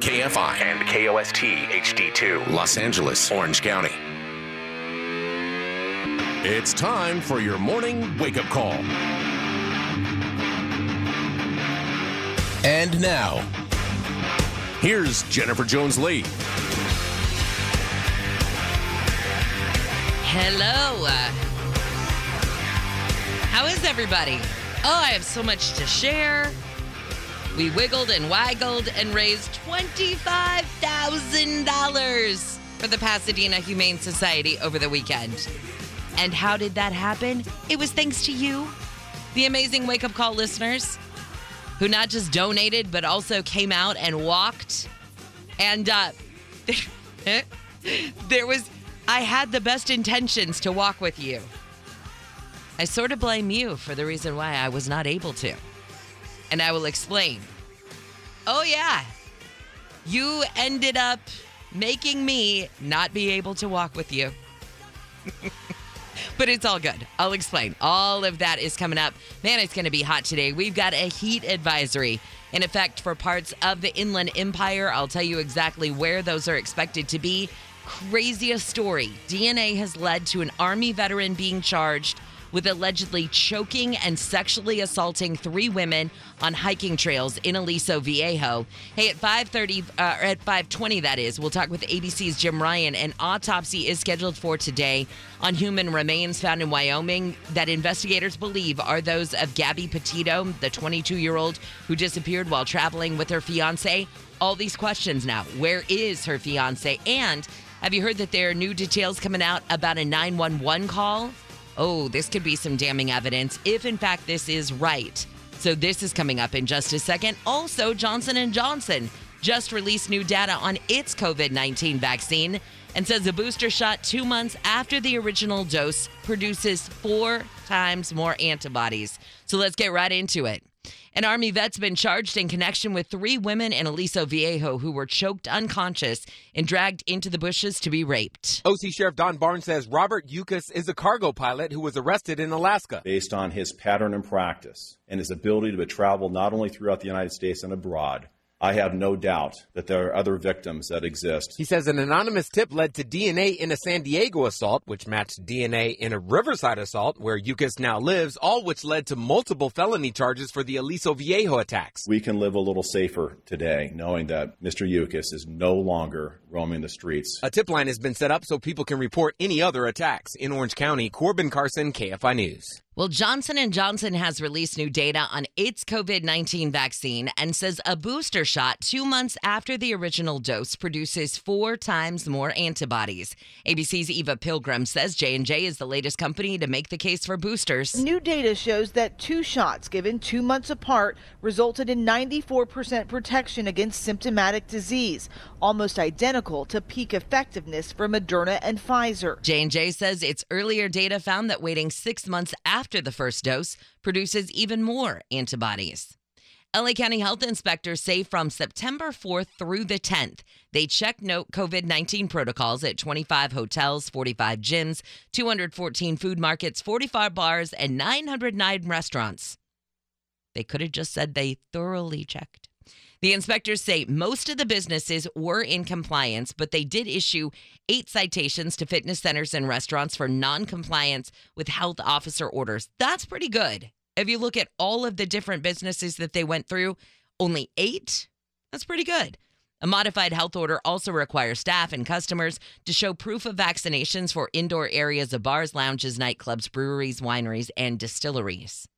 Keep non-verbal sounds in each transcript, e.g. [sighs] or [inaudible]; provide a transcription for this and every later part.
KFI and KOST HD2, Los Angeles, Orange County. It's time for your morning wake up call. And now, here's Jennifer Jones Lee. Hello. Uh, how is everybody? Oh, I have so much to share. We wiggled and waggled and raised $25,000 for the Pasadena Humane Society over the weekend. And how did that happen? It was thanks to you, the amazing wake up call listeners, who not just donated, but also came out and walked. And uh, [laughs] there was, I had the best intentions to walk with you. I sort of blame you for the reason why I was not able to. And I will explain. Oh, yeah. You ended up making me not be able to walk with you. [laughs] but it's all good. I'll explain. All of that is coming up. Man, it's going to be hot today. We've got a heat advisory in effect for parts of the Inland Empire. I'll tell you exactly where those are expected to be. Craziest story DNA has led to an Army veteran being charged with allegedly choking and sexually assaulting three women on hiking trails in Aliso Viejo. Hey, at 5:30 uh, at 5:20 that is, we'll talk with ABC's Jim Ryan. An autopsy is scheduled for today on human remains found in Wyoming that investigators believe are those of Gabby Petito, the 22-year-old who disappeared while traveling with her fiance. All these questions now. Where is her fiance? And have you heard that there are new details coming out about a 911 call? Oh, this could be some damning evidence if in fact this is right. So this is coming up in just a second. Also, Johnson & Johnson just released new data on its COVID-19 vaccine and says a booster shot 2 months after the original dose produces 4 times more antibodies. So let's get right into it. An Army vet's been charged in connection with three women in Aliso Viejo who were choked unconscious and dragged into the bushes to be raped. OC Sheriff Don Barnes says Robert Yokas is a cargo pilot who was arrested in Alaska. Based on his pattern and practice and his ability to travel not only throughout the United States and abroad, I have no doubt that there are other victims that exist. He says an anonymous tip led to DNA in a San Diego assault, which matched DNA in a Riverside assault, where Yokas now lives, all which led to multiple felony charges for the Aliso Viejo attacks. We can live a little safer today knowing that Mr. Yokas is no longer roaming the streets. A tip line has been set up so people can report any other attacks. In Orange County, Corbin Carson, KFI News. Well, Johnson & Johnson has released new data on its COVID-19 vaccine and says a booster shot 2 months after the original dose produces 4 times more antibodies. ABC's Eva Pilgrim says J&J is the latest company to make the case for boosters. New data shows that two shots given 2 months apart resulted in 94% protection against symptomatic disease, almost identical to peak effectiveness for Moderna and Pfizer. J&J says its earlier data found that waiting 6 months after after the first dose produces even more antibodies. LA County health inspectors say from September 4th through the 10th, they checked note COVID 19 protocols at 25 hotels, 45 gyms, 214 food markets, 45 bars, and 909 restaurants. They could have just said they thoroughly checked. The inspectors say most of the businesses were in compliance, but they did issue eight citations to fitness centers and restaurants for non-compliance with health officer orders. That's pretty good. If you look at all of the different businesses that they went through, only eight? That's pretty good. A modified health order also requires staff and customers to show proof of vaccinations for indoor areas of bars, lounges, nightclubs, breweries, wineries, and distilleries.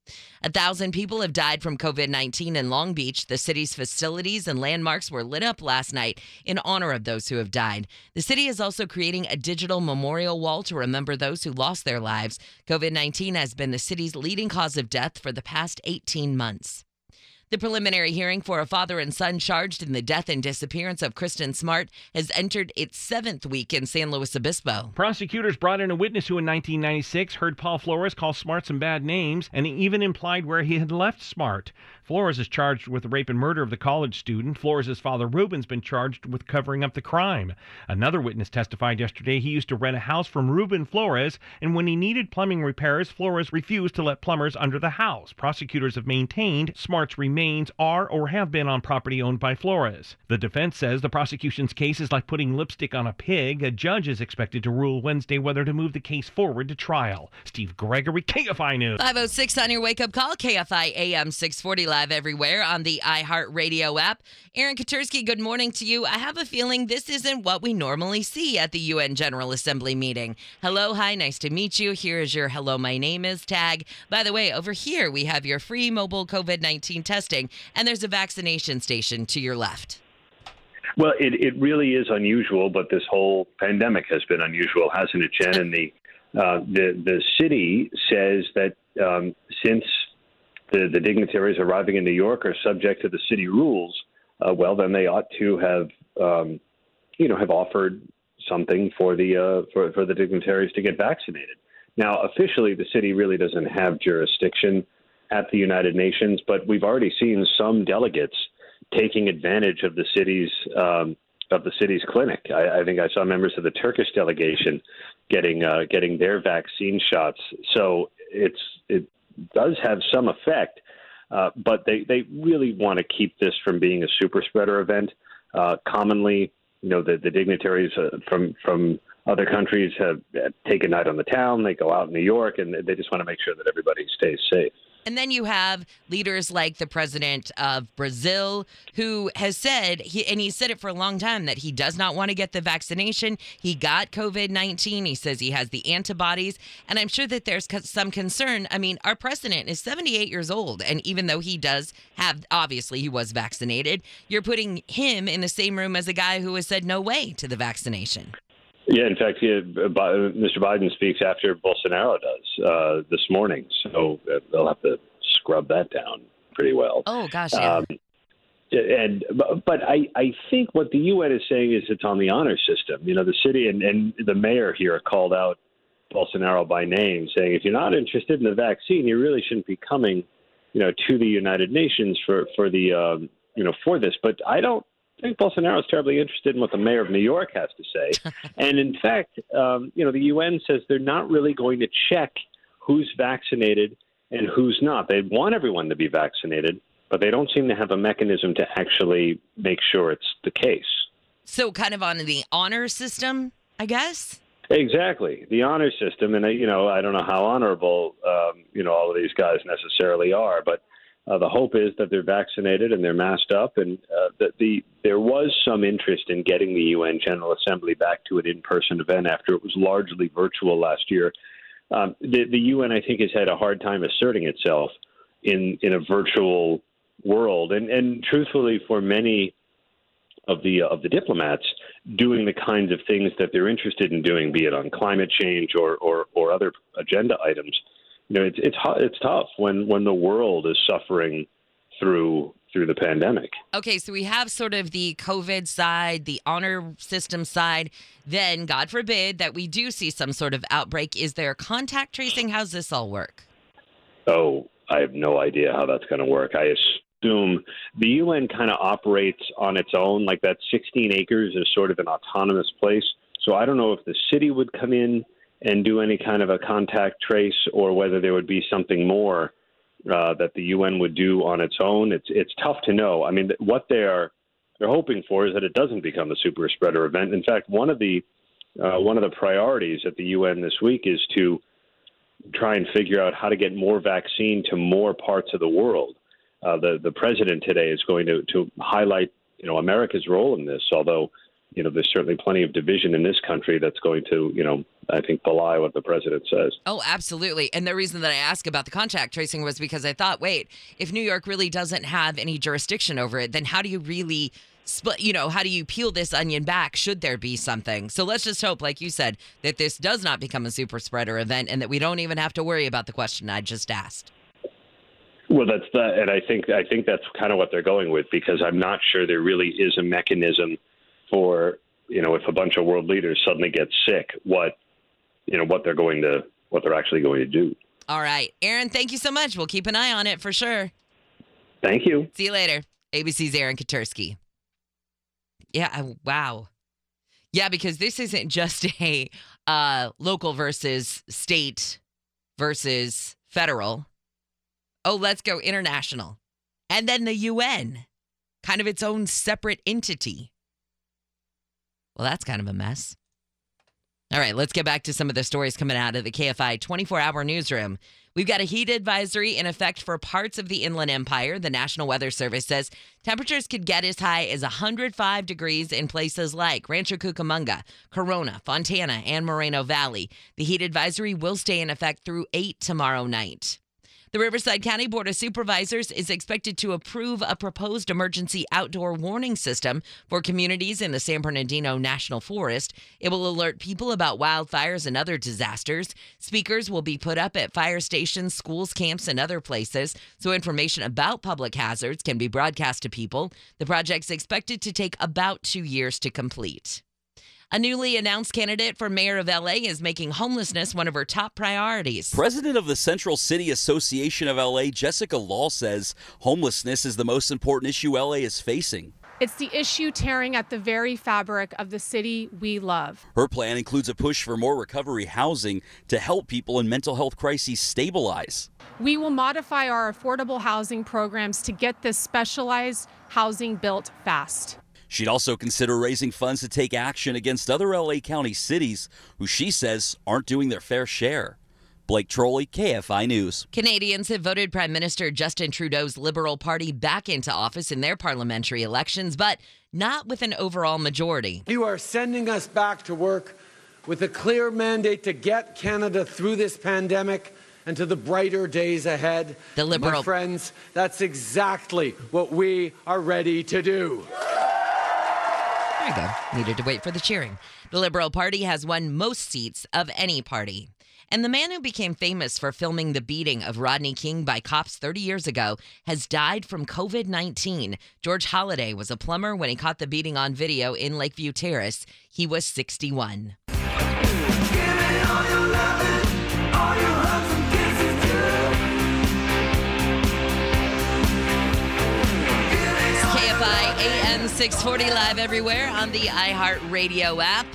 A thousand people have died from COVID 19 in Long Beach. The city's facilities and landmarks were lit up last night in honor of those who have died. The city is also creating a digital memorial wall to remember those who lost their lives. COVID 19 has been the city's leading cause of death for the past 18 months. The preliminary hearing for a father and son charged in the death and disappearance of Kristin Smart has entered its seventh week in San Luis Obispo. Prosecutors brought in a witness who in 1996 heard Paul Flores call Smart some bad names and even implied where he had left Smart. Flores is charged with the rape and murder of the college student. Flores' father, Ruben's been charged with covering up the crime. Another witness testified yesterday he used to rent a house from Ruben Flores, and when he needed plumbing repairs, Flores refused to let plumbers under the house. Prosecutors have maintained Smart's remains are or have been on property owned by Flores. The defense says the prosecution's case is like putting lipstick on a pig. A judge is expected to rule Wednesday whether to move the case forward to trial. Steve Gregory, KFI News. 506 on your wake up call, KFI AM 640 live everywhere on the iHeartRadio app. Aaron Katersky, good morning to you. I have a feeling this isn't what we normally see at the UN General Assembly meeting. Hello, hi, nice to meet you. Here is your hello, my name is tag. By the way, over here we have your free mobile COVID 19 testing, and there's a vaccination station to your left. Well, it, it really is unusual, but this whole pandemic has been unusual, hasn't it, Jen? And the uh, the the city says that um, since the, the dignitaries arriving in New York are subject to the city rules, uh, well, then they ought to have, um, you know, have offered something for the uh, for for the dignitaries to get vaccinated. Now, officially, the city really doesn't have jurisdiction at the United Nations, but we've already seen some delegates taking advantage of the city's um, of the city's clinic. I, I think I saw members of the Turkish delegation getting uh, getting their vaccine shots. So it's it does have some effect, uh, but they they really want to keep this from being a super spreader event. Uh, commonly, you know, the the dignitaries uh, from from other countries have, have taken night on the town. They go out in New York, and they just want to make sure that everybody stays safe. And then you have leaders like the president of Brazil, who has said, he, and he said it for a long time, that he does not want to get the vaccination. He got COVID 19. He says he has the antibodies. And I'm sure that there's some concern. I mean, our president is 78 years old. And even though he does have, obviously, he was vaccinated, you're putting him in the same room as a guy who has said no way to the vaccination. Yeah, in fact, yeah, Mr. Biden speaks after Bolsonaro does uh, this morning, so they'll have to scrub that down pretty well. Oh gosh, yeah. Um, and but I I think what the UN is saying is it's on the honor system. You know, the city and, and the mayor here called out Bolsonaro by name, saying if you're not interested in the vaccine, you really shouldn't be coming, you know, to the United Nations for for the um, you know for this. But I don't think Bolsonaro is terribly interested in what the mayor of New York has to say. [laughs] and in fact, um, you know, the UN says they're not really going to check who's vaccinated and who's not. They want everyone to be vaccinated, but they don't seem to have a mechanism to actually make sure it's the case. So, kind of on the honor system, I guess. Exactly, the honor system, and you know, I don't know how honorable um, you know all of these guys necessarily are, but uh, the hope is that they're vaccinated and they're masked up, and uh, that the there was some interest in getting the UN General Assembly back to an in-person event after it was largely virtual last year. Um, the, the UN, I think, has had a hard time asserting itself in in a virtual world, and and truthfully, for many of the of the diplomats doing the kinds of things that they're interested in doing, be it on climate change or or, or other agenda items you know, it's it's it's tough when when the world is suffering through through the pandemic. Okay, so we have sort of the COVID side, the honor system side. Then, God forbid that we do see some sort of outbreak. Is there contact tracing? How's this all work? Oh, I have no idea how that's going to work. I assume the UN kind of operates on its own, like that 16 acres is sort of an autonomous place. So I don't know if the city would come in and do any kind of a contact trace, or whether there would be something more uh, that the UN would do on its own. It's it's tough to know. I mean, what they are they're hoping for is that it doesn't become a super spreader event. In fact, one of the uh, one of the priorities at the UN this week is to try and figure out how to get more vaccine to more parts of the world. Uh, the the president today is going to to highlight you know America's role in this, although you know, there's certainly plenty of division in this country that's going to, you know, I think belie what the president says. Oh, absolutely. And the reason that I asked about the contact tracing was because I thought, wait, if New York really doesn't have any jurisdiction over it, then how do you really split, you know, how do you peel this onion back should there be something? So let's just hope, like you said, that this does not become a super spreader event and that we don't even have to worry about the question I just asked. Well, that's that, and I think I think that's kind of what they're going with because I'm not sure there really is a mechanism for you know if a bunch of world leaders suddenly get sick, what you know what they're going to what they're actually going to do. All right, Aaron, thank you so much. We'll keep an eye on it for sure. Thank you. See you later. ABC's Aaron Katersky. Yeah, I- wow. Yeah, because this isn't just [laughs] a uh, local versus state versus federal. Oh, let's go international. And then the UN, kind of its own separate entity. Well, that's kind of a mess. All right, let's get back to some of the stories coming out of the KFI 24 hour newsroom. We've got a heat advisory in effect for parts of the Inland Empire. The National Weather Service says temperatures could get as high as 105 degrees in places like Rancho Cucamonga, Corona, Fontana, and Moreno Valley. The heat advisory will stay in effect through 8 tomorrow night. The Riverside County Board of Supervisors is expected to approve a proposed emergency outdoor warning system for communities in the San Bernardino National Forest. It will alert people about wildfires and other disasters. Speakers will be put up at fire stations, schools, camps, and other places so information about public hazards can be broadcast to people. The project's expected to take about two years to complete. A newly announced candidate for mayor of LA is making homelessness one of her top priorities. President of the Central City Association of LA, Jessica Lall, says homelessness is the most important issue LA is facing. It's the issue tearing at the very fabric of the city we love. Her plan includes a push for more recovery housing to help people in mental health crises stabilize. We will modify our affordable housing programs to get this specialized housing built fast. She'd also consider raising funds to take action against other LA County cities who she says aren't doing their fair share. Blake Trolley, KFI News. Canadians have voted Prime Minister Justin Trudeau's Liberal Party back into office in their parliamentary elections, but not with an overall majority. You are sending us back to work with a clear mandate to get Canada through this pandemic and to the brighter days ahead. The Liberal My friends, that's exactly what we are ready to do. There. Needed to wait for the cheering. The Liberal Party has won most seats of any party. And the man who became famous for filming the beating of Rodney King by cops 30 years ago has died from COVID 19. George Holliday was a plumber when he caught the beating on video in Lakeview Terrace. He was 61. AM 640 live everywhere on the iHeartRadio app.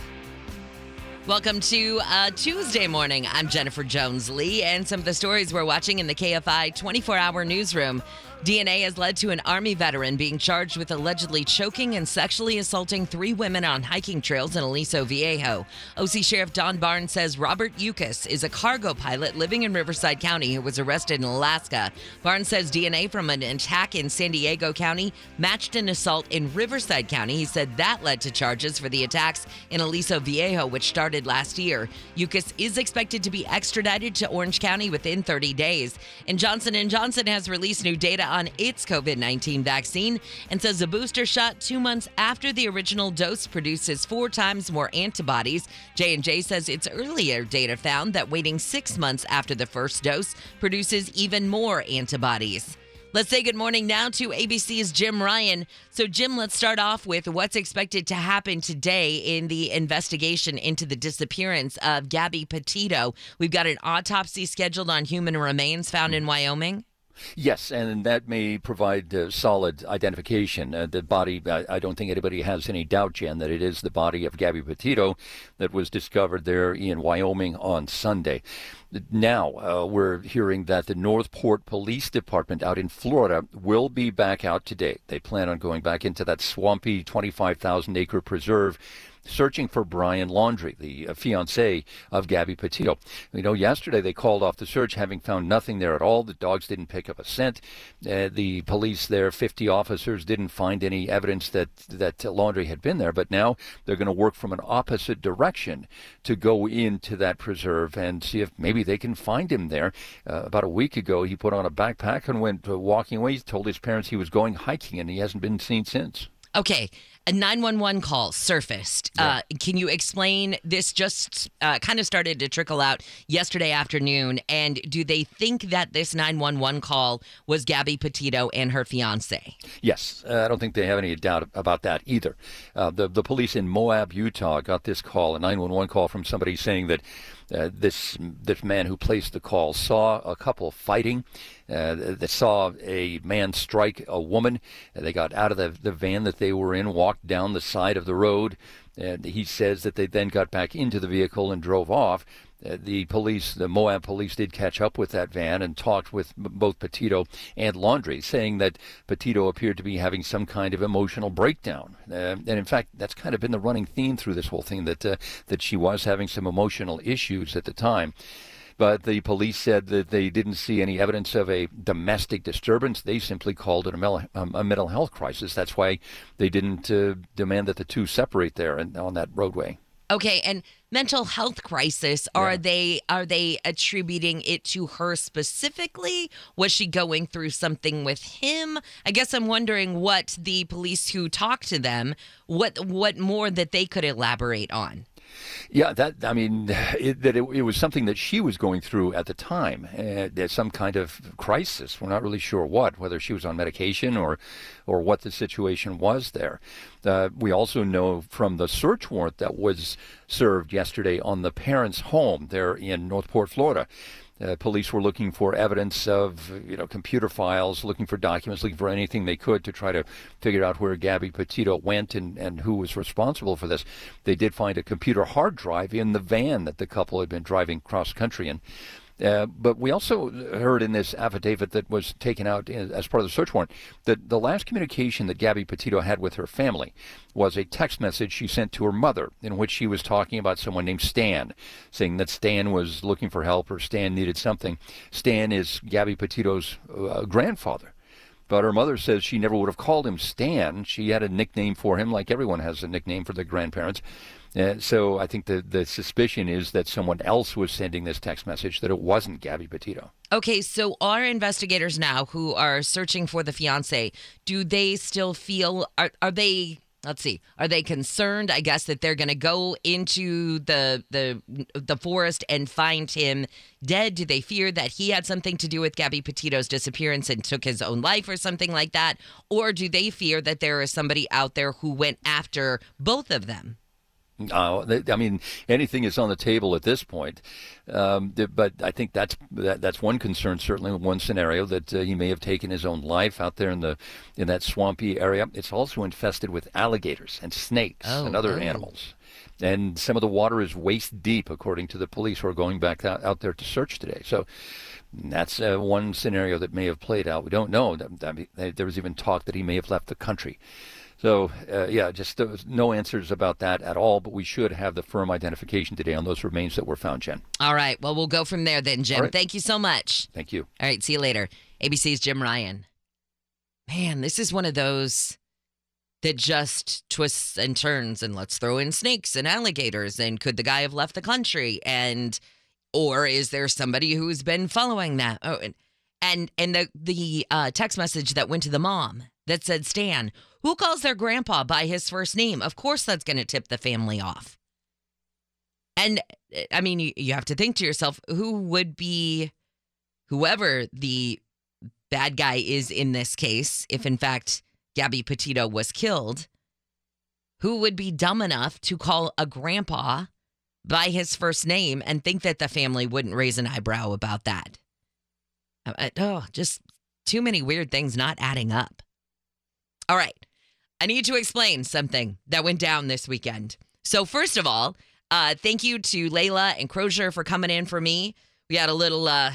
Welcome to uh, Tuesday morning. I'm Jennifer Jones Lee, and some of the stories we're watching in the KFI 24 hour newsroom. DNA has led to an Army veteran being charged with allegedly choking and sexually assaulting three women on hiking trails in Aliso Viejo. OC Sheriff Don Barnes says Robert Yokas is a cargo pilot living in Riverside County who was arrested in Alaska. Barnes says DNA from an attack in San Diego County matched an assault in Riverside County. He said that led to charges for the attacks in Aliso Viejo, which started last year. Yokas is expected to be extradited to Orange County within 30 days. And Johnson & Johnson has released new data on its COVID-19 vaccine and says a booster shot 2 months after the original dose produces 4 times more antibodies. J&J says its earlier data found that waiting 6 months after the first dose produces even more antibodies. Let's say good morning now to ABC's Jim Ryan. So, Jim, let's start off with what's expected to happen today in the investigation into the disappearance of Gabby Petito. We've got an autopsy scheduled on human remains found in Wyoming. Yes, and that may provide uh, solid identification. Uh, the body, I, I, don't think anybody has any doubt, Jen, that it is the body of Gabby Petito that was discovered there in Wyoming on Sunday. Now, uh, we're hearing that the North Port Police Department out in Florida will be back out today. They plan on going back into that swampy 25,000 acre preserve searching for Brian Laundrie, the uh, fiance of Gabby Petito. You know, yesterday they called off the search, having found nothing there at all. The dogs didn't pick up a scent. Uh, the police there, 50 officers, didn't find any evidence that that Laundrie had been there. But now they're going to work from an opposite direction to go into that preserve and see if maybe they can find him there. Uh, about a week ago, he put on a backpack and went uh, walking away. He told his parents he was going hiking, and he hasn't been seen since. Okay, A 911 call surfaced. Uh, can you explain this? Just uh, kind of started to trickle out yesterday afternoon. And do they think that this 911 call was Gabby Petito and her fiance? Yes, uh, I don't think they have any doubt about that either. Uh, the the police in Moab, Utah, got this call, a 911 call from somebody saying that uh, this this man who placed the call saw a couple fighting. Uh, they saw a man strike a woman. they got out of the, the van that they were in, walked down the side of the road. And he says that they then got back into the vehicle and drove off. Uh, the police, the Moab police, did catch up with that van and talked with both Petito and Laundrie, saying that Petito appeared to be having some kind of emotional breakdown. Uh, and in fact, that's kind of been the running theme through this whole thing that uh, that she was having some emotional issues at the time. But the police said that they didn't see any evidence of a domestic disturbance. They simply called it a, mental, um, a mental health crisis. That's why they didn't uh, demand that the two separate there and on that roadway. Okay, and mental health crisis are they are they attributing it to her specifically? Was she going through something with him? I guess I'm wondering what the police who talked to them what what more that they could elaborate on. Yeah, that I mean, [sighs] it, that it, it, was something that she was going through at the time. Uh, some kind of crisis. We're not really sure what, whether she was on medication or, or what the situation was there. Uh, we also know from the search warrant that was served yesterday on the parents' home there in North Port, Florida, uh, police were looking for evidence of, you know, computer files, looking for documents, looking for anything they could to try to figure out where Gabby Petito went and, and who was responsible for this. They did find a computer hard drive in the van that the couple had been driving cross country in. Uh, but we also heard in this affidavit that was taken out as part of the search warrant that the last communication that Gabby Petito had with her family was a text message she sent to her mother in which she was talking about someone named Stan, saying that Stan was looking for help or Stan needed something. Stan is Gabby Petito's uh, grandfather. But her mother says she never would have called him Stan. She had a nickname for him, like everyone has a nickname for their grandparents. Uh, so I think the, the suspicion is that someone else was sending this text message, that it wasn't Gabby Petito. Okay, so our investigators now who are searching for the fiance, do they still feel, are, are they let's see are they concerned i guess that they're going to go into the the the forest and find him dead? Do they fear that he had something to do with gabby petito's disappearance and took his own life or something like that? Or do they fear that there is somebody out there who went after both of them uh, I mean, anything is on the table at this point. Um, but I think that's that, that's one concern. Certainly, one scenario that uh, he may have taken his own life out there in the in that swampy area. It's also infested with alligators and snakes oh, and other oh. animals. And some of the water is waist deep, according to the police who are going back out, out there to search today. So that's uh, one scenario that may have played out. We don't know. There was even talk that he may have left the country. So, uh, yeah, just uh, no answers about that at all, but we should have the firm identification today on those remains that were found, Jen. All right. Well, we'll go from there then, Jim. Right. Thank you so much. Thank you. All right. See you later. ABC's Jim Ryan. Man, this is one of those that just twists and turns and let's throw in snakes and alligators and could the guy have left the country and or is there somebody who's been following that oh and and, and the the uh, text message that went to the mom that said stan who calls their grandpa by his first name? Of course, that's going to tip the family off. And I mean, you, you have to think to yourself who would be whoever the bad guy is in this case, if in fact Gabby Petito was killed, who would be dumb enough to call a grandpa by his first name and think that the family wouldn't raise an eyebrow about that? Uh, oh, just too many weird things not adding up. All right. I need to explain something that went down this weekend. So, first of all, uh, thank you to Layla and Crozier for coming in for me. We had a little uh,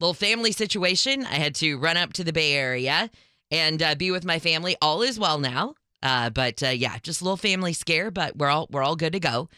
little family situation. I had to run up to the Bay Area and uh, be with my family. All is well now, uh, but uh, yeah, just a little family scare. But we're all we're all good to go.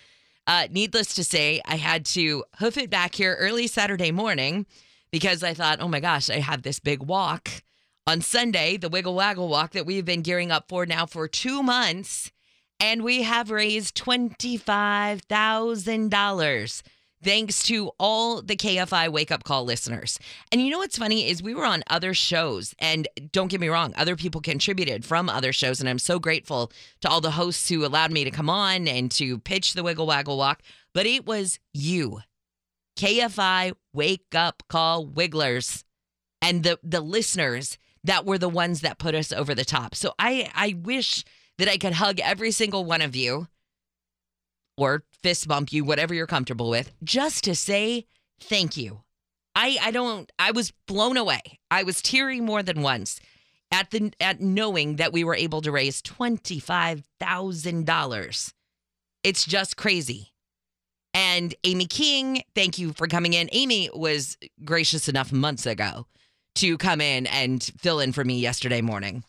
Uh, needless to say, I had to hoof it back here early Saturday morning because I thought, oh my gosh, I have this big walk on Sunday, the Wiggle Waggle Walk that we've been gearing up for now for two months. And we have raised $25,000 thanks to all the KFI wake up call listeners. And you know what's funny is we were on other shows, and don't get me wrong, other people contributed from other shows, and I'm so grateful to all the hosts who allowed me to come on and to pitch the Wiggle Waggle Walk. But it was you, KFI wake up call wigglers, and the the listeners that were the ones that put us over the top. So I I wish that I could hug every single one of you or fist bump you, whatever you're comfortable with, just to say thank you. I I don't I was blown away. I was teary more than once at the at knowing that we were able to raise $25,000. It's just crazy. And Amy King, thank you for coming in. Amy was gracious enough months ago to come in and fill in for me yesterday morning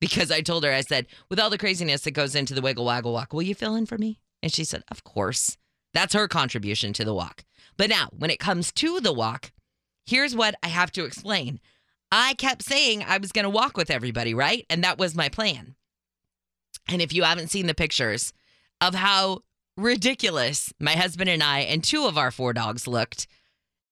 because I told her, I said, with all the craziness that goes into the wiggle waggle walk, will you fill in for me? And she said, Of course. That's her contribution to the walk. But now, when it comes to the walk, here's what I have to explain. I kept saying I was going to walk with everybody, right? And that was my plan. And if you haven't seen the pictures of how ridiculous my husband and I and two of our four dogs looked,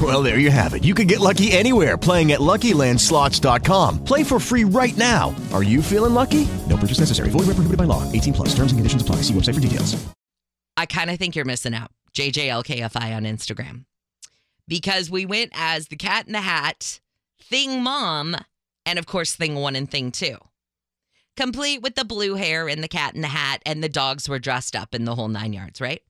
Well, there you have it. You can get lucky anywhere playing at LuckyLandSlots.com. Play for free right now. Are you feeling lucky? No purchase necessary. Void where prohibited by law. 18 plus. Terms and conditions apply. See website for details. I kind of think you're missing out. JJLKFI on Instagram. Because we went as the cat in the hat, Thing Mom, and of course, Thing One and Thing Two. Complete with the blue hair and the cat in the hat, and the dogs were dressed up in the whole nine yards, right?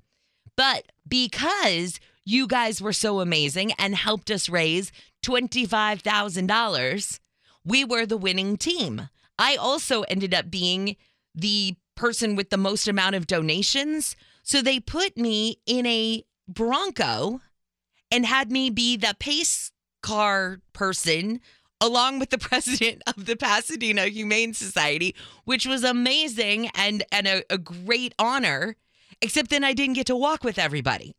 But because you guys were so amazing and helped us raise $25,000, we were the winning team. I also ended up being the person with the most amount of donations. So they put me in a Bronco and had me be the pace car person along with the [laughs] president of the Pasadena Humane Society, which was amazing and, and a, a great honor. Except then I didn't get to walk with everybody.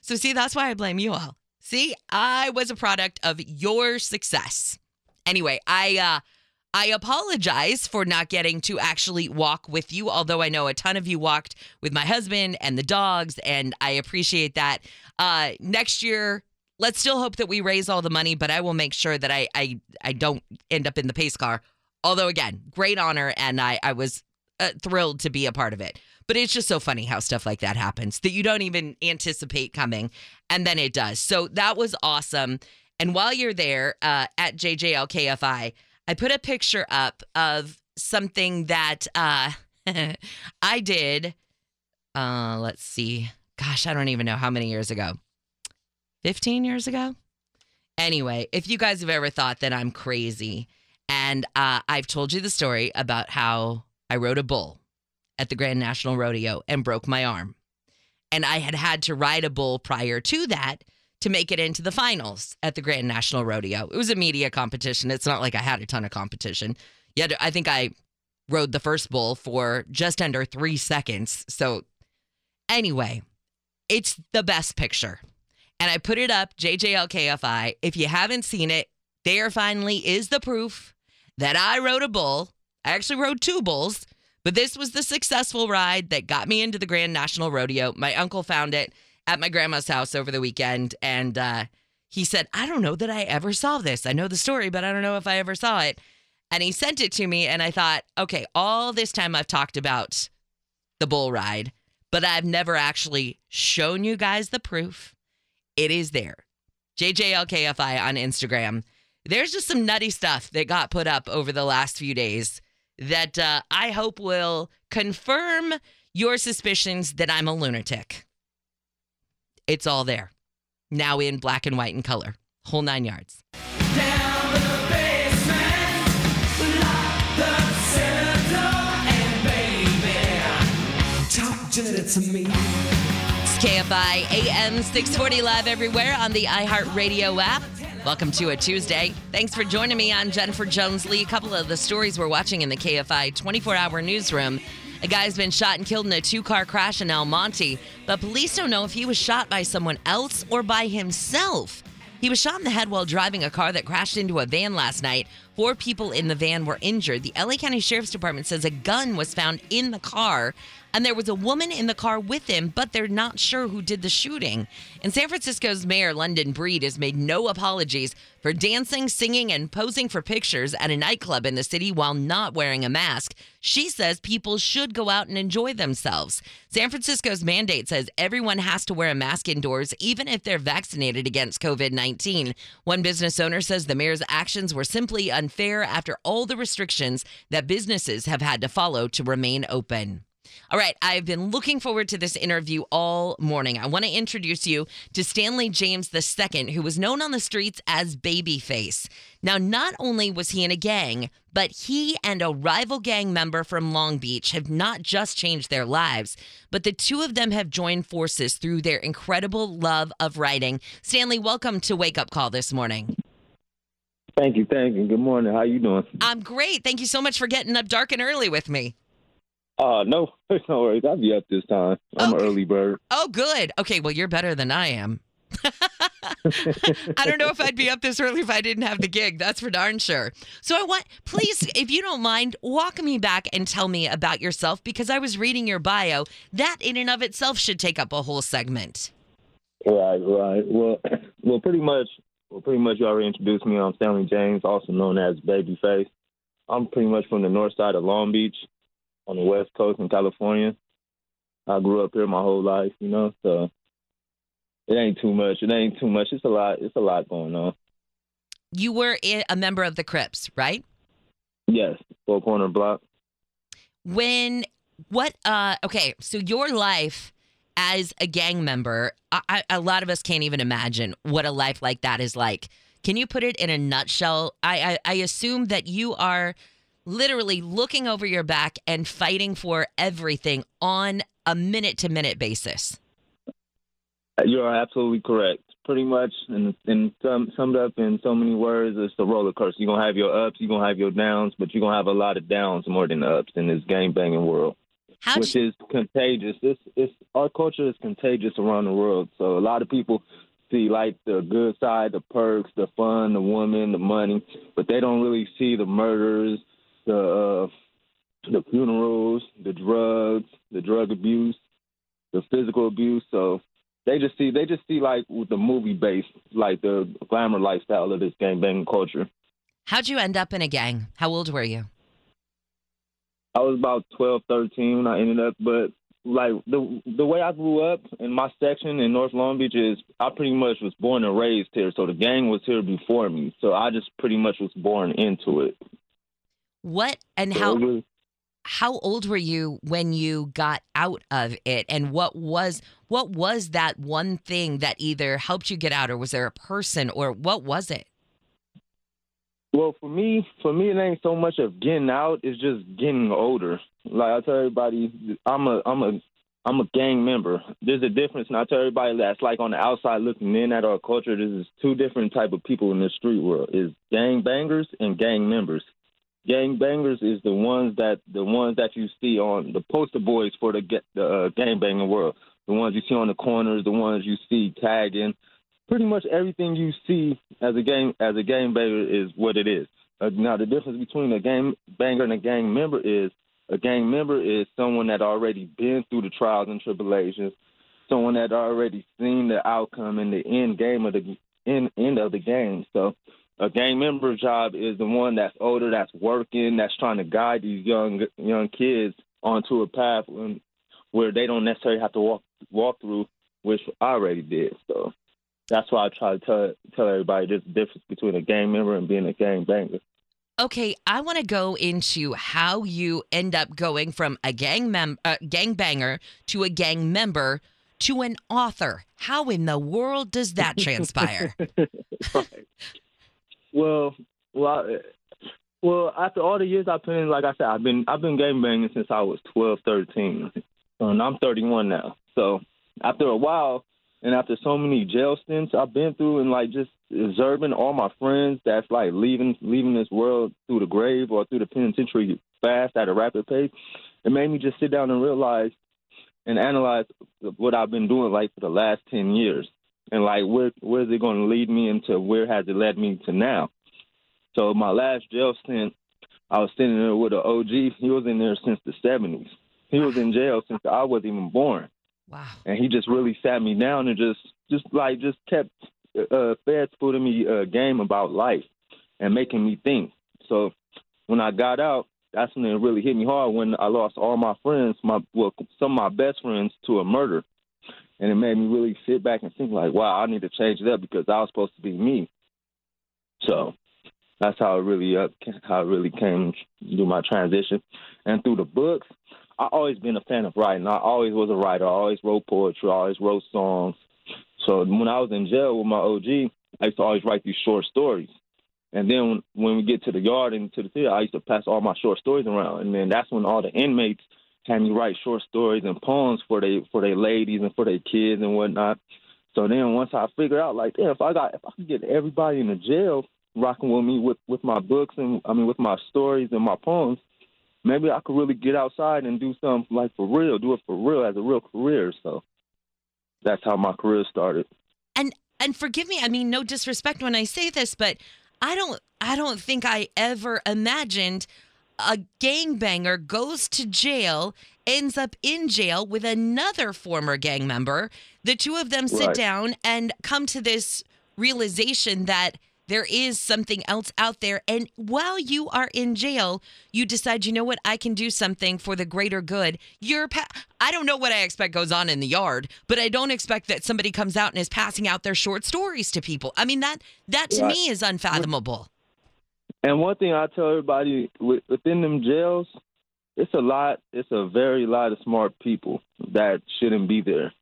So, see, that's why I blame you all. See, I was a product of your success. Anyway, I uh I apologize for not getting to actually walk with you, although I know a ton of you walked with my husband and the dogs, and I appreciate that. Uh next year, let's still hope that we raise all the money, but I will make sure that I I I don't end up in the pace car. Although again, great honor and I I was uh, thrilled to be a part of it. But it's just so funny how stuff like that happens that you don't even anticipate coming, and then it does. So that was awesome. And while you're there uh, at JJLKFI, I put a picture up of something that uh, [laughs] I did. Uh, let's see. Gosh, I don't even know how many years ago. 15 years ago? Anyway, if you guys have ever thought that I'm crazy, and uh, I've told you the story about how I rode a bull at the Grand National Rodeo and broke my arm. And I had had to ride a bull prior to that to make it into the finals at the Grand National Rodeo. It was a media competition. It's not like I had a ton of competition. Yet I think I rode the first bull for just under three seconds. So, anyway, it's the best picture. And I put it up, JJLKFI. If you haven't seen it, there finally is the proof that I rode a bull. I actually rode two bulls, but this was the successful ride that got me into the Grand National Rodeo. My uncle found it at my grandma's house over the weekend, and uh, he said, I don't know that I ever saw this. I know the story, but I don't know if I ever saw it. And he sent it to me, and I thought, okay, all this time I've talked about the bull ride, but I've never actually shown you guys the proof. It is there. JJLKFI on Instagram. There's just some nutty stuff that got put up over the last few days that uh, I hope will confirm your suspicions that I'm a lunatic. It's all there. Now in black and white and color. Whole nine yards. It's KFI AM 640 live everywhere on the iHeartRadio app. Welcome to a Tuesday. Thanks for joining me on Jennifer Jones Lee. A couple of the stories we're watching in the KFI 24 hour newsroom. A guy's been shot and killed in a two car crash in El Monte, but police don't know if he was shot by someone else or by himself. He was shot in the head while driving a car that crashed into a van last night. Four people in the van were injured. The LA County Sheriff's Department says a gun was found in the car and there was a woman in the car with him, but they're not sure who did the shooting. And San Francisco's Mayor London Breed has made no apologies for dancing, singing, and posing for pictures at a nightclub in the city while not wearing a mask. She says people should go out and enjoy themselves. San Francisco's mandate says everyone has to wear a mask indoors, even if they're vaccinated against COVID 19. One business owner says the mayor's actions were simply unfair after all the restrictions that businesses have had to follow to remain open. All right, I've been looking forward to this interview all morning. I want to introduce you to Stanley James II, who was known on the streets as Babyface. Now, not only was he in a gang, but he and a rival gang member from Long Beach have not just changed their lives, but the two of them have joined forces through their incredible love of writing. Stanley, welcome to Wake Up Call this morning. Thank you, thank you. Good morning. How you doing? I'm great. Thank you so much for getting up dark and early with me. Uh, no, [laughs] no worries. I'll be up this time. I'm an early bird. Oh, good. Okay, well, you're better than I am. [laughs] I don't know if I'd be up this early if I didn't have the gig. That's for darn sure. So I want, please, if you don't mind, walk me back and tell me about yourself because I was reading your bio. That in and of itself should take up a whole segment. Right, right. Well, [clears throat] well, pretty much, well, pretty much you already introduced me. I'm Stanley James, also known as Babyface. I'm pretty much from the north side of Long Beach on the West Coast in California. I grew up here my whole life, you know, so it ain't too much. It ain't too much. It's a lot. It's a lot going on. You were a member of the Crips, right? Yes, four corner block. When what? Uh, okay, so your life as a gang member, I, I, a lot of us can't even imagine what a life like that is like. Can you put it in a nutshell? I, I, I assume that you are literally looking over your back and fighting for everything on a minute to minute basis. Uh, you are absolutely correct. Pretty much, and, and sum, summed up in so many words, it's the roller coaster. You're gonna have your ups, you're gonna have your downs, but you're gonna have a lot of downs more than ups in this game banging world, which is contagious. This, it's our culture is contagious around the world. So a lot of people see like the good side, the perks, the fun, the woman, the money, but they don't really see the murders, the uh, the funerals, the drugs, the drug abuse, the physical abuse. So they just see they just see like with the movie base, like the glamour lifestyle of this gang banging culture. How'd you end up in a gang? How old were you? I was about 12, 13 when I ended up, but like the the way I grew up in my section in North Long Beach is I pretty much was born and raised here, so the gang was here before me. So I just pretty much was born into it. What and how how old were you when you got out of it and what was what was that one thing that either helped you get out or was there a person or what was it? Well, for me, for me, it ain't so much of getting out; it's just getting older. Like I tell everybody, I'm a, I'm a, I'm a gang member. There's a difference, and I tell everybody that's like on the outside looking in at our culture. There's two different type of people in the street world: is gang bangers and gang members. Gang bangers is the ones that the ones that you see on the poster boys for the get the uh, gang banging world. The ones you see on the corners, the ones you see tagging, pretty much everything you see as a game as a game banger is what it is. Uh, now the difference between a game banger and a gang member is a gang member is someone that already been through the trials and tribulations, someone that already seen the outcome and the end game of the end end of the game. So a gang member job is the one that's older, that's working, that's trying to guide these young young kids onto a path when, where they don't necessarily have to walk walk through, which I already did. So that's why I try to tell tell everybody there's a difference between a gang member and being a gang banger. Okay, I want to go into how you end up going from a gang mem uh, gang banger to a gang member to an author. How in the world does that [laughs] transpire? Well, well, I, well. After all the years I put in, like I said, I've been I've been game banging since I was 12, 13, and I'm 31 now. So after a while, and after so many jail stints I've been through, and like just observing all my friends that's like leaving leaving this world through the grave or through the penitentiary fast at a rapid pace, it made me just sit down and realize and analyze what I've been doing like for the last ten years, and like where where is it going to lead me into? Where has it led me to now? So my last jail stint, I was sitting there with an OG. He was in there since the '70s. He was in jail since I wasn't even born. Wow. And he just really sat me down and just just like just kept uh, fed footing me a game about life and making me think. So when I got out, that's when it really hit me hard when I lost all my friends, my well, some of my best friends to a murder. And it made me really sit back and think like, wow, I need to change it up because I was supposed to be me. So that's how it really uh, up how it really came through my transition. And through the books, I always been a fan of writing. I always was a writer. I always wrote poetry. I always wrote songs. So when I was in jail with my OG, I used to always write these short stories. And then when, when we get to the yard and to the theater, I used to pass all my short stories around. And then that's when all the inmates had me write short stories and poems for they for their ladies and for their kids and whatnot. So then once I figured out like, if I got if I could get everybody in the jail rocking with me with with my books and I mean with my stories and my poems, maybe I could really get outside and do something like for real, do it for real as a real career. So that's how my career started. And and forgive me, I mean no disrespect when I say this, but I don't I don't think I ever imagined a gangbanger goes to jail, ends up in jail with another former gang member. The two of them sit Right. down and come to this realization that there is something else out there. And while you are in jail, you decide, you know what, I can do something for the greater good. You're, pa- I don't know what I expect goes on in the yard, but I don't expect that somebody comes out and is passing out their short stories to people. I mean, that, that to Right. me is unfathomable. And one thing I tell everybody within them jails, it's a lot. It's a very lot of smart people that shouldn't be there.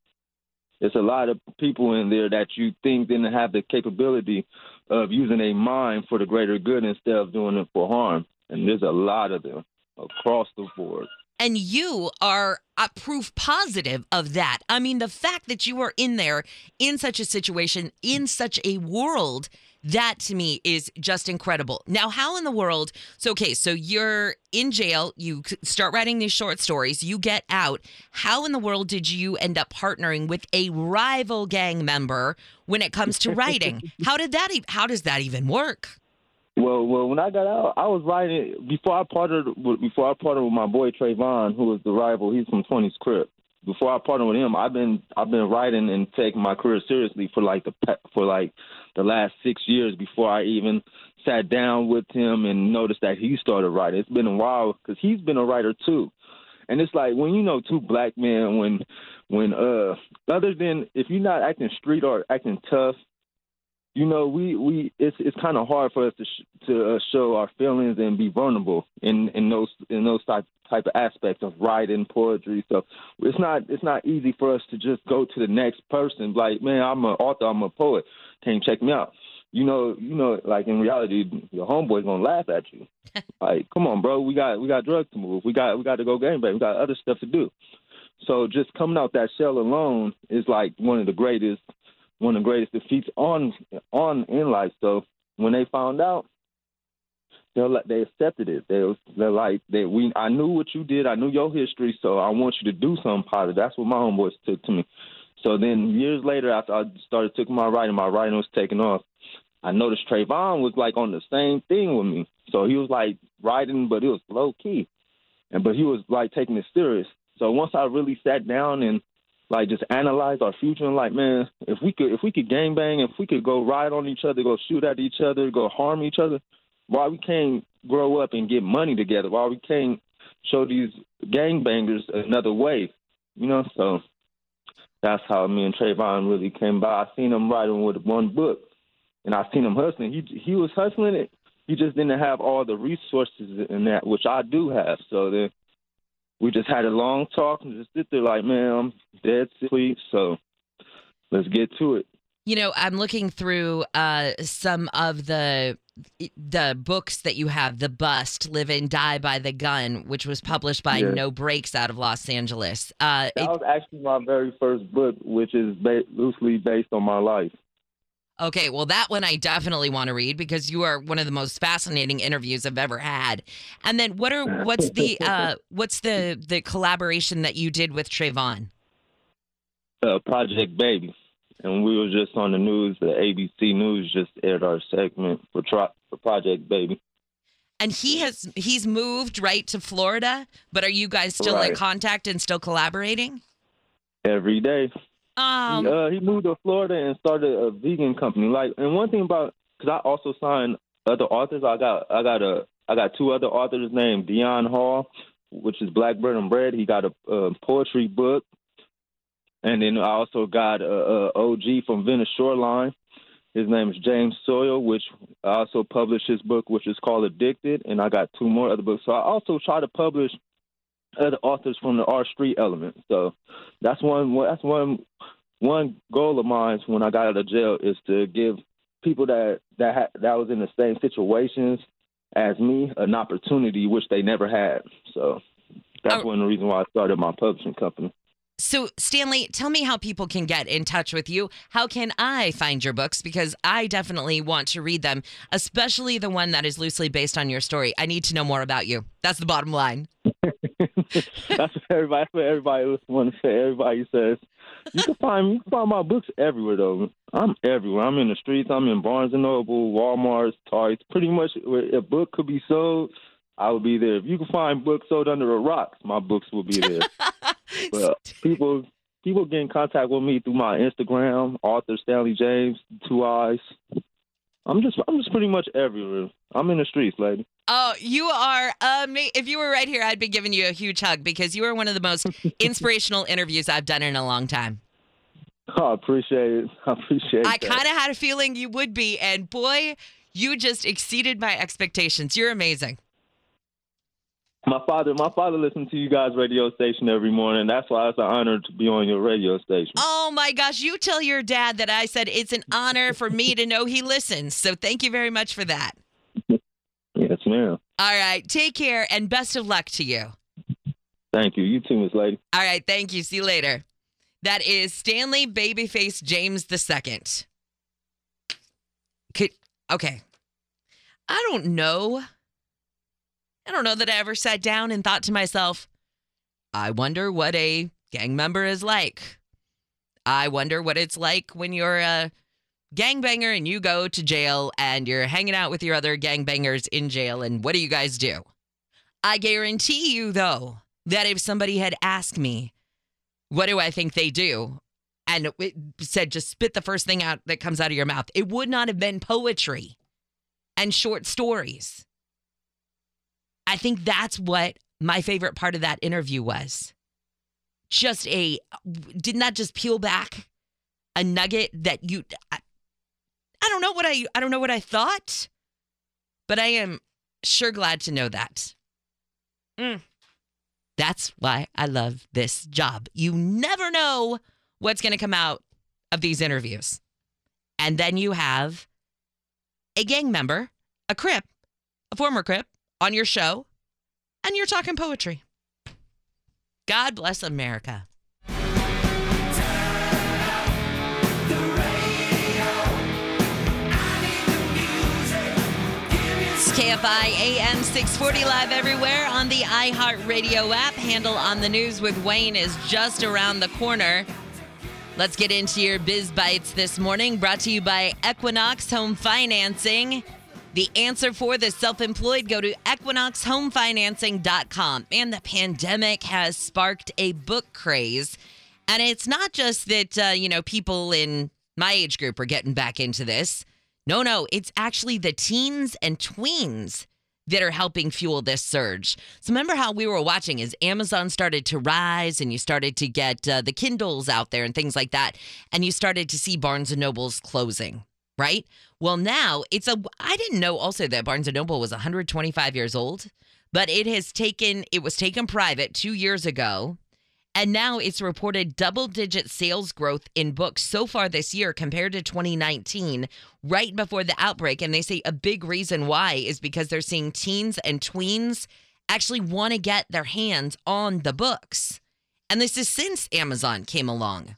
It's a lot of people in there that you think didn't have the capability of using a mind for the greater good instead of doing it for harm. And there's a lot of them across the board. And you are a proof positive of that. I mean, the fact that you are in there in such a situation, in such a world, that to me is just incredible. Now, how in the world? So, okay, so you're in jail, you start writing these short stories, you get out. How in the world did you end up partnering with a rival gang member when it comes to writing? [laughs] how did that? E- how does that even work? Well, well, when I got out, I was writing before I partnered with, before I partnered with my boy Trayvon, who was the rival. He's from 20's Crip. Before I partnered with him, I've been I've been writing and taking my career seriously for like the for like the last six years before I even sat down with him and noticed that he started writing. It's been a while because he's been a writer too, and it's like when you know two black men when when uh other than if you're not acting street or acting tough you know, we we it's it's kind of hard for us to sh- to uh, show our feelings and be vulnerable in in those in those type type of aspects of writing poetry. So it's not it's not easy for us to just go to the next person like, man, I'm an author, I'm a poet, can you check me out? You know, you know, like in reality, your homeboy's gonna laugh at you. [laughs] like, come on, bro, we got we got drugs to move, we got we got to go game bang, we got other stuff to do. So just coming out that shell alone is like one of the greatest one of the greatest defeats on on in life. So when they found out, they like they accepted it. They they're like they we I knew what you did. I knew your history, so I want you to do something positive. That's what my homeboys took to me. So then years later, after I started taking my writing, my writing was taking off. I noticed Trayvon was like on the same thing with me. So he was like writing, but it was low key, and but he was like taking it serious. So once I really sat down and like just analyze our future and like, man, if we could if we could gang bang, if we could go ride on each other, go shoot at each other, go harm each other, why we can't grow up and get money together? Why we can't show these gang bangers another way? You know, so that's how me and Trayvon really came by. I seen him writing with one book, and I seen him hustling. He he was hustling it. He just didn't have all the resources in that, which I do have. So then we just had a long talk and just sit there like, man, I'm dead sleep. So let's get to it. You know, I'm looking through uh, some of the the books that you have. The Bust, Live and Die by the Gun, which was published by Yeah. No Breaks out of Los Angeles. Uh, That was actually my very first book, which is ba- loosely based on my life. Okay, well, that one I definitely want to read because you are one of the most fascinating interviews I've ever had. And then, what are what's the uh, [laughs] what's the the collaboration that you did with Trayvon? Uh, Project Baby, and we were just on the news. The ABC News just aired our segment for, tro- for Project Baby. And he has he's moved right to Florida, but are you guys still in contact and still collaborating? every day. Um, he, uh, he moved to Florida and started a vegan company. Like, and one thing about because I also signed other authors. I got I got a I got two other authors named Dion Hall, which is Black Bread and Bread. He got a, uh poetry book, and then I also got a, a OG from Venice Shoreline. His name is James Sawyer, which I also published his book, which is called Addicted, and I got two more other books. So I also try to publish other authors from the R Street element. So that's one that's one one goal of mine when I got out of jail is to give people that that ha- that was in the same situations as me an opportunity which they never had. So that's oh. one of the reasons why I started my publishing company. So, Stanley, tell me how people can get in touch with you. How can I find your books? Because I definitely want to read them, especially the one that is loosely based on your story. I need to know more about you. That's the bottom line. [laughs] that's what everybody that's what everybody wants to say. Everybody says you can find you can find my books everywhere though. I'm everywhere. I'm in the streets. I'm in Barnes and Noble, Walmart, Target. Pretty much, where a book could be sold, I will be there. If you can find books sold under a rock, my books will be there. [laughs] [laughs] but [laughs] people people get in contact with me through my Instagram, author Stanley James, Two Eyes. I'm just I'm just pretty much everywhere. I'm in the streets, lady. Oh, you are amazing. If you were right here, I'd be giving you a huge hug because you are one of the most [laughs] inspirational interviews I've done in a long time. I appreciate it. I appreciate it. I kind of had a feeling you would be, and boy, you just exceeded my expectations. You're amazing. My father, my father listens to you guys' radio station every morning. That's why it's an honor to be on your radio station. Oh my gosh, you tell your dad that I said it's an honor for me to know he listens. So thank you very much for that. Yes, ma'am. All right, take care and best of luck to you. Thank you. You too, Miss Lady. All right, thank you. See you later. That is Stanley Babyface James II. Could okay. I don't know. I don't know that I ever sat down and thought to myself, I wonder what a gang member is like. I wonder what it's like when you're a gangbanger and you go to jail and you're hanging out with your other gangbangers in jail and what do you guys do? I guarantee you though that if somebody had asked me, what do I think they do? And it said, just spit the first thing out that comes out of your mouth. It would not have been poetry and short stories. I think that's what my favorite part of that interview was. Just a, did not that just peel back a nugget that you, I, I don't know what I, I don't know what I thought, but I am sure glad to know that. Mm. That's why I love this job. You never know what's going to come out of these interviews. And then you have a gang member, a Crip, a former Crip, on your show, and you're talking poetry. God bless America. KFI AM 640 live everywhere on the iHeartRadio app. Handel on the news with Wayne is just around the corner. Let's get into your biz bites this morning, brought to you by Equinox Home Financing. The answer for the self employed, go to equinoxhomefinancing.com. And the pandemic has sparked a book craze. And it's not just that, uh, you know, people in my age group are getting back into this. No, no, it's actually the teens and tweens that are helping fuel this surge. So remember how we were watching as Amazon started to rise and you started to get uh, the Kindles out there and things like that, and you started to see Barnes and Nobles closing, right? Well, now it's a. I didn't know also that Barnes and Noble was 125 years old, but it has taken. It was taken private two years ago. And now it's reported double digit sales growth in books so far this year compared to 2019, right before the outbreak. And they say a big reason why is because they're seeing teens and tweens actually want to get their hands on the books. And this is since Amazon came along.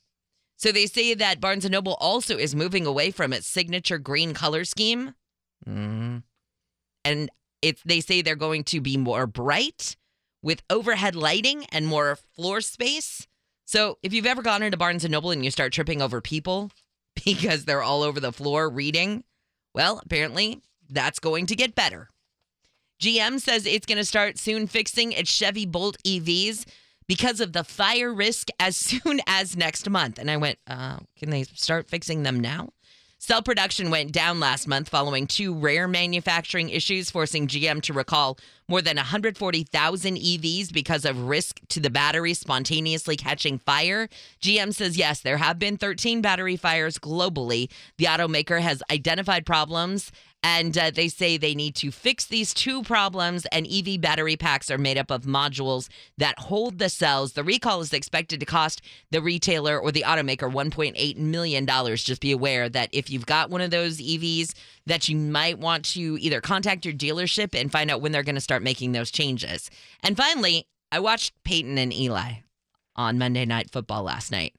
So they say that Barnes & Noble also is moving away from its signature green color scheme. Mm. And it's they say they're going to be more bright with overhead lighting and more floor space. So if you've ever gone into Barnes & Noble and you start tripping over people [laughs] because they're all over the floor reading, well, apparently that's going to get better. GM says it's going to start soon fixing its Chevy Bolt EVs because of the fire risk as [laughs] soon as next month. And I went, uh, can they start fixing them now? Cell production went down last month following two rare manufacturing issues, forcing GM to recall more than 140,000 EVs because of risk to the battery spontaneously catching fire. GM says, yes, there have been 13 battery fires globally. The automaker has identified problems and uh, they say they need to fix these two problems. And EV battery packs are made up of modules that hold the cells. The recall is expected to cost the retailer or the automaker $1.8 million. Just be aware that if you've got one of those EVs, that you might want to either contact your dealership and find out when they're going to start making those changes. And finally, I watched Peyton and Eli on Monday Night Football last night.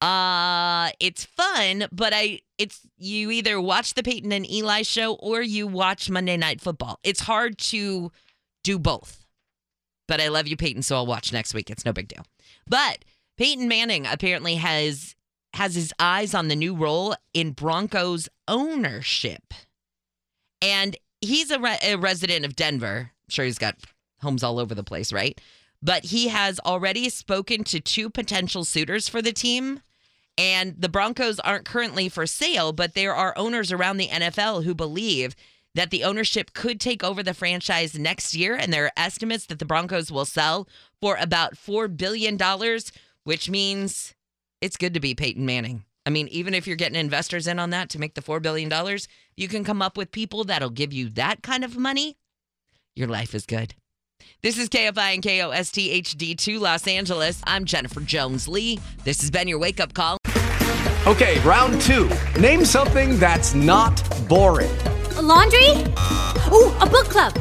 Uh, it's fun, but I it's you either watch the Peyton and Eli show or you watch Monday Night Football. It's hard to do both. But I love you, Peyton, so I'll watch next week. It's no big deal. But Peyton Manning apparently has has his eyes on the new role in Broncos ownership. And he's a, re- a resident of Denver. I'm sure he's got homes all over the place, right? But he has already spoken to two potential suitors for the team and the Broncos aren't currently for sale, but there are owners around the NFL who believe that the ownership could take over the franchise next year. And there are estimates that the Broncos will sell for about $4 billion, which means it's good to be Peyton Manning. I mean, even if you're getting investors in on that to make the $4 billion, you can come up with people that'll give you that kind of money. Your life is good. This is KFI and KOST HD2 Los Angeles. I'm Jennifer Jones Lee. This has been your wake up call. Okay, round two. Name something that's not boring. A laundry? Ooh, a book club.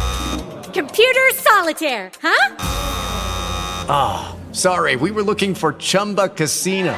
Computer solitaire, huh? Ah, oh, sorry, we were looking for Chumba Casino.